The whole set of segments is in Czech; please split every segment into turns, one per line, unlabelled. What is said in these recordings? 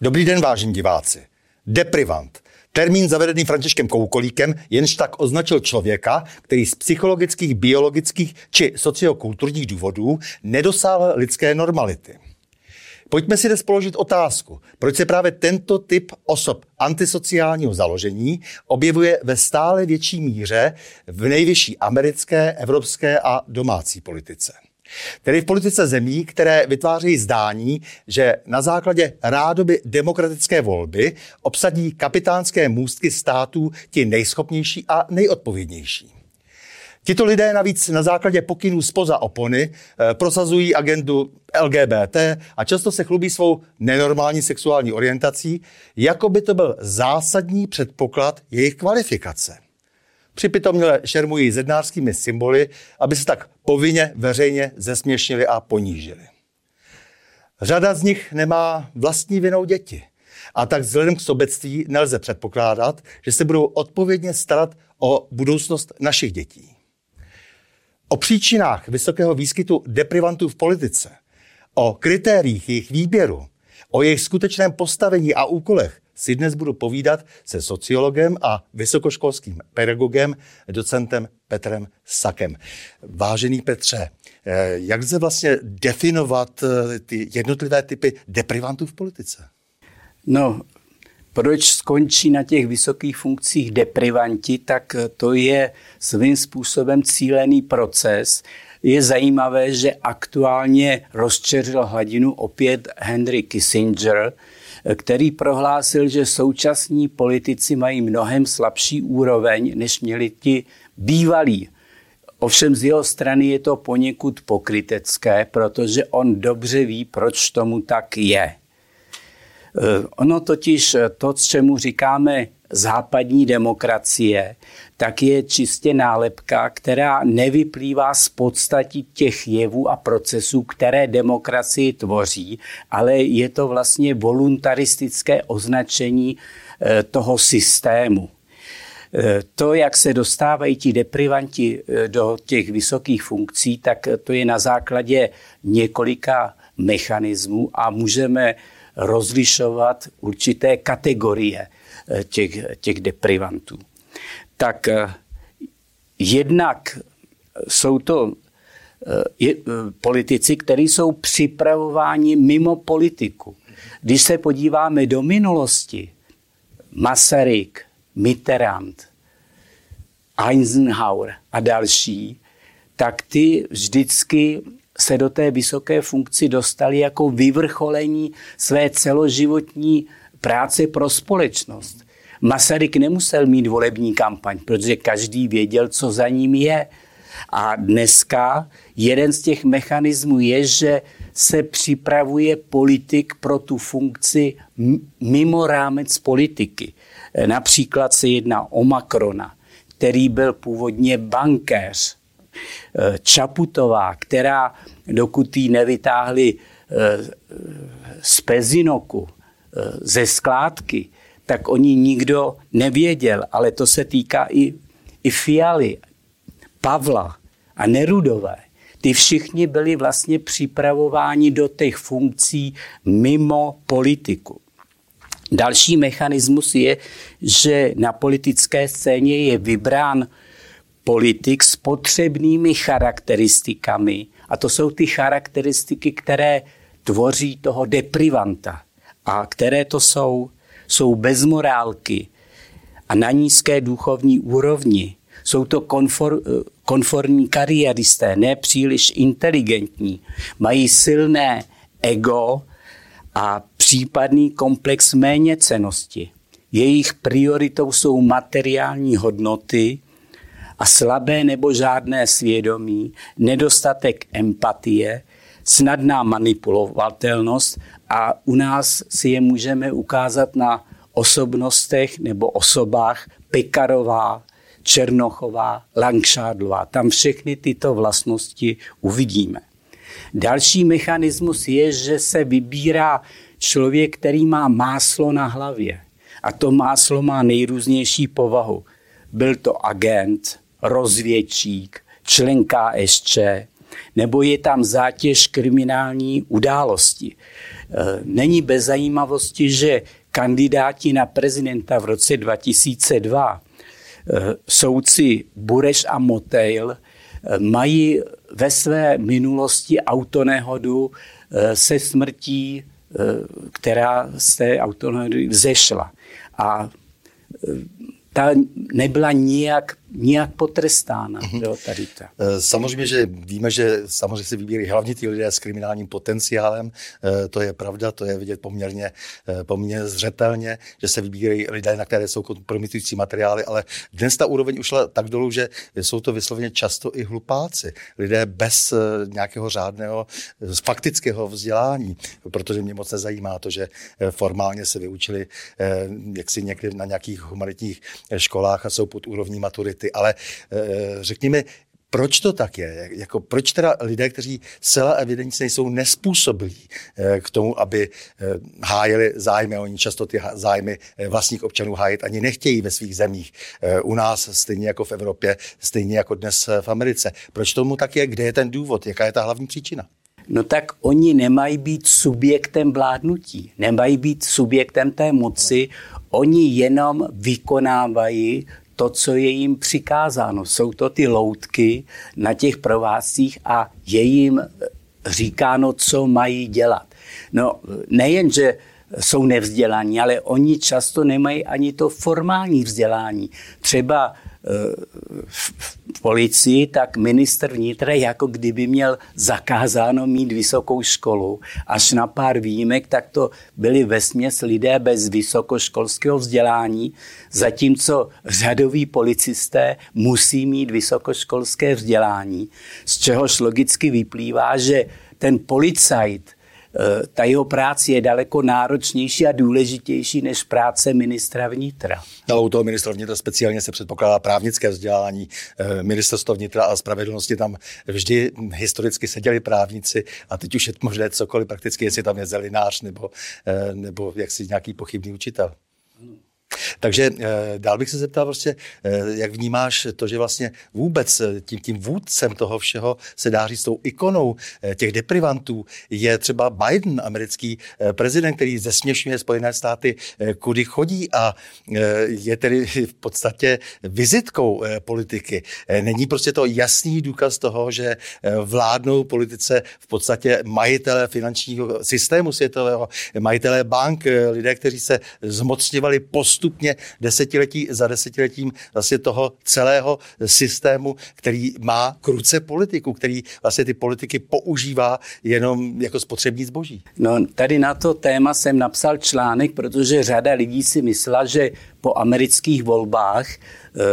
Dobrý den, vážení diváci. Deprivant. Termín zavedený Františkem Koukolíkem jenž tak označil člověka, který z psychologických, biologických či sociokulturních důvodů nedosáhl lidské normality. Pojďme si dnes položit otázku, proč se právě tento typ osob antisociálního založení objevuje ve stále větší míře v nejvyšší americké, evropské a domácí politice. Tedy v politice zemí, které vytvářejí zdání, že na základě rádoby demokratické volby obsadí kapitánské můstky států ti nejschopnější a nejodpovědnější. Tito lidé navíc na základě pokynů spoza opony eh, prosazují agendu LGBT a často se chlubí svou nenormální sexuální orientací, jako by to byl zásadní předpoklad jejich kvalifikace. Připitomě šermují zednářskými symboly, aby se tak povinně veřejně zesměšnili a ponížili. Řada z nich nemá vlastní vinou děti. A tak vzhledem k sobectví nelze předpokládat, že se budou odpovědně starat o budoucnost našich dětí. O příčinách vysokého výskytu deprivantů v politice, o kritériích jejich výběru, o jejich skutečném postavení a úkolech si dnes budu povídat se sociologem a vysokoškolským pedagogem, docentem Petrem Sakem. Vážený Petře, eh, jak lze vlastně definovat eh, ty jednotlivé typy deprivantů v politice?
No, proč skončí na těch vysokých funkcích deprivanti, tak to je svým způsobem cílený proces. Je zajímavé, že aktuálně rozčeřil hladinu opět Henry Kissinger, který prohlásil, že současní politici mají mnohem slabší úroveň, než měli ti bývalí. Ovšem z jeho strany je to poněkud pokrytecké, protože on dobře ví, proč tomu tak je. Eh, ono totiž to, čemu říkáme západní demokracie, tak je čistě nálepka, která nevyplývá z podstatí těch jevů a procesů, které demokracii tvoří, ale je to vlastně voluntaristické označení eh, toho systému. To, jak se dostávají ti deprivanti do těch vysokých funkcí, tak to je na základě několika mechanismů a můžeme rozlišovat určité kategorie těch, těch deprivantů. Tak eh, jednak jsou to eh, je, politici, kteří jsou připravováni mimo politiku. Když se podíváme do minulosti, Masaryk, Mitterrand, Eisenhower a další, tak ty vždycky se do té vysoké funkci dostali jako vyvrcholení své celoživotní práce pro společnost. Masaryk nemusel mít volební kampaň, protože každý věděl, co za ním je. A dneska jeden z těch mechanismů je, že se připravuje politik pro tu funkci mimo rámec politiky. Například se jedná o Macrona, který byl původně bankéř, Eh, Čaputová, která dokud ji nevytáhli eh, z Pezinoku, eh, ze skládky, tak o ní nikdo nevěděl, ale to se týká i, i Fialy, Pavla a Nerudové. Ty všichni byli vlastně připravováni do těch funkcí mimo politiku. Další mechanismus je, že na politické scéně je vybrán politik s potřebnými charakteristikami. A to jsou ty charakteristiky, které tvoří toho deprivanta. A které to jsou? Jsou bezmorálky a na nízké duchovní úrovni. Jsou to konfor, konformní kariéristé, ne příliš inteligentní. Mají silné ego a případný komplex méněcenosti. Jejich prioritou jsou materiální hodnoty a slabé nebo žádné svědomí, nedostatek empatie, snadná manipulovatelnost a u nás si je můžeme ukázat na osobnostech nebo osobách Pekarová, Černochová, Langšádlová. Tam všechny tyto vlastnosti uvidíme. Další mechanismus je, že se vybírá člověk, který má máslo na hlavě. A to máslo má nejrůznější povahu. Byl to agent, rozvědčík, člen KSČ, nebo je tam zátěž kriminální události. Není bez zajímavosti, že kandidáti na prezidenta v roce 2002, soudci Bureš a Motejl, mají ve své minulosti autonehodu se smrtí která z té autonomie vzešla. A ta nebyla nijak, nijak potrestána. Mm-hmm. Jo, tady ta.
Eh, samozřejmě, že víme, že samozřejmě se vybírají hlavně ty lidé s kriminálním potenciálem. To je pravda, to je vidět poměrně, poměrně zřetelně, že se vybírají lidé, na které jsou kompromitující materiály, ale dnes ta úroveň ušla tak dolů, že jsou to vysloveně často i hlupáci. Lidé bez nějakého řádného faktického vzdělání, protože mě moc nezajímá to, že formálně se vyučili jaksi někdy na nějakých humanitních školách a jsou pod úrovní maturity, ale eh, řekněme, proč to tak je? Jako, proč teda lidé, kteří zcela evidentně nejsou nespůsobilí eh, k tomu, aby eh, hájili zájmy, oni často ty zájmy vlastních občanů hájit ani nechtějí ve svých zemích. U nás, stejně jako v Evropě, stejně jako dnes v Americe. Proč tomu tak je? Kde je ten důvod? Jaká je ta hlavní příčina?
No tak oni nemají být subjektem vládnutí, nemají být subjektem té moci, Oni jenom vykonávají to, co je jim přikázáno. Jsou to ty loutky na těch provázcích a je jim říkáno, co mají dělat. No nejen, že jsou nevzdělaní, ale oni často nemají ani to formální vzdělání. Třeba v policii, tak minister vnitra jako kdyby měl zakázáno mít vysokou školu. Až na pár výjimek, tak to byli vesměs lidé bez vysokoškolského vzdělání, zatímco řadoví policisté musí mít vysokoškolské vzdělání, z čehož logicky vyplývá, že ten policajt ta jeho práce je daleko náročnější a důležitější než práce ministra vnitra.
No, u toho ministra vnitra speciálně se předpokládá právnické vzdělání. Eh, ministerstvo vnitra a spravedlnosti tam vždy historicky seděli právníci a teď už je možné cokoliv prakticky, jestli tam je zelinář nebo, eh, nebo jaksi nějaký pochybný učitel. Takže eh, dál bych se zeptal prostě, eh, jak vnímáš to, že vlastně vůbec eh, tím, tím vůdcem toho všeho se dá říct tou ikonou těch deprivantů je třeba Biden, americký prezident, který zesměšňuje Spojené státy, kudy chodí a je tedy v podstatě vizitkou politiky. Není prostě to jasný důkaz toho, že vládnou politice v podstatě majitele finančního systému světového, majitele bank, lidé, kteří se zmocňovali postupně desetiletí za desetiletím vlastně toho celého systému, který má kruce politiku, který vlastně ty politiky používá jenom jako spotřební zboží.
No, tady na to téma jsem napsal článek, protože řada lidí si myslela, že po amerických volbách eh,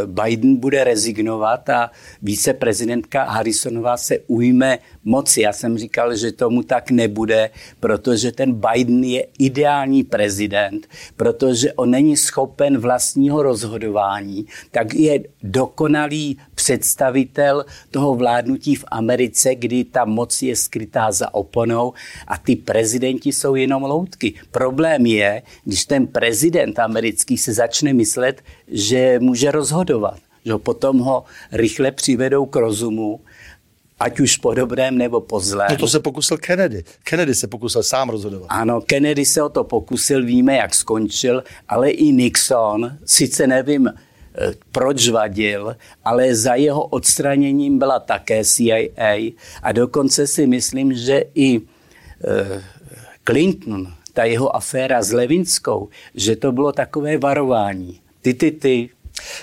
Biden bude rezignovat a viceprezidentka Harrisonová se ujme moci. Já jsem říkal, že tomu tak nebude, protože ten Biden je ideální prezident, protože on není schopen vlastního rozhodování, tak je dokonalý představitel toho vládnutí v Americe, kdy ta moc je skrytá za oponou a ty prezidenti jsou jenom loutky. Problém je, když ten prezident americký se začne myslet, že může rozhodovat. Že potom ho rychle přivedou k rozumu ať už po dobrém nebo po zlém.
No to se pokusil Kennedy. Kennedy se pokusil sám rozhodovat.
Ano, Kennedy se o to pokusil, víme, jak skončil, ale i Nixon, sice nevím, eh, proč vadil, ale za jeho odstraněním byla také CIA a dokonce si myslím, že i eh, Clinton, ta jeho aféra s Levinskou, že to bylo takové varování. Ty, ty, ty,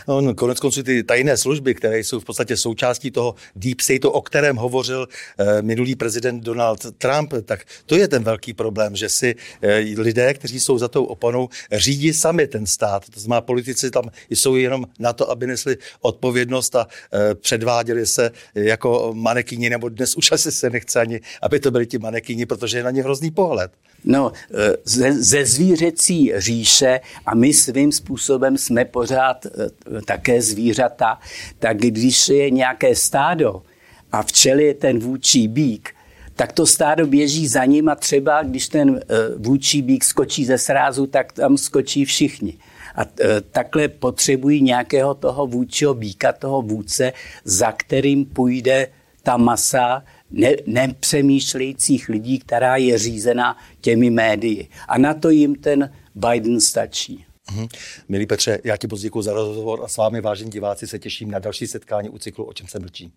No, konec konců ty tajné služby, které jsou v podstatě součástí toho deep state, o kterém hovořil eh, minulý prezident Donald Trump, tak to je ten velký problém, že si eh, lidé, kteří jsou za tou oponou, řídí sami ten stát. To znamená, politici tam jsou jenom na to, aby nesli odpovědnost a eh, předváděli se jako manekyni, nebo dnes už asi se nechce ani, aby to byli ti manekyni, protože je na ně hrozný pohled.
No, e, ze, ze zvířecí říše a my svým způsobem jsme pořád e, také zvířata, tak když je nějaké stádo a včely je ten vůči bík, tak to stádo běží za ním a třeba, když ten e, vůči bík skočí ze srázu, tak tam skočí všichni. A takhle potřebují nějakého toho vůčího bíka, toho vůdce, za kterým půjde ta masa ne, nepřemýšlejících lidí, která je řízena těmi médii. A na to jim ten Biden stačí.
Mhm. Milí Petře, já ti moc děkuji za rozhovor a s vámi, vážení diváci, se těším na další setkání u cyklu O čem se mlčí.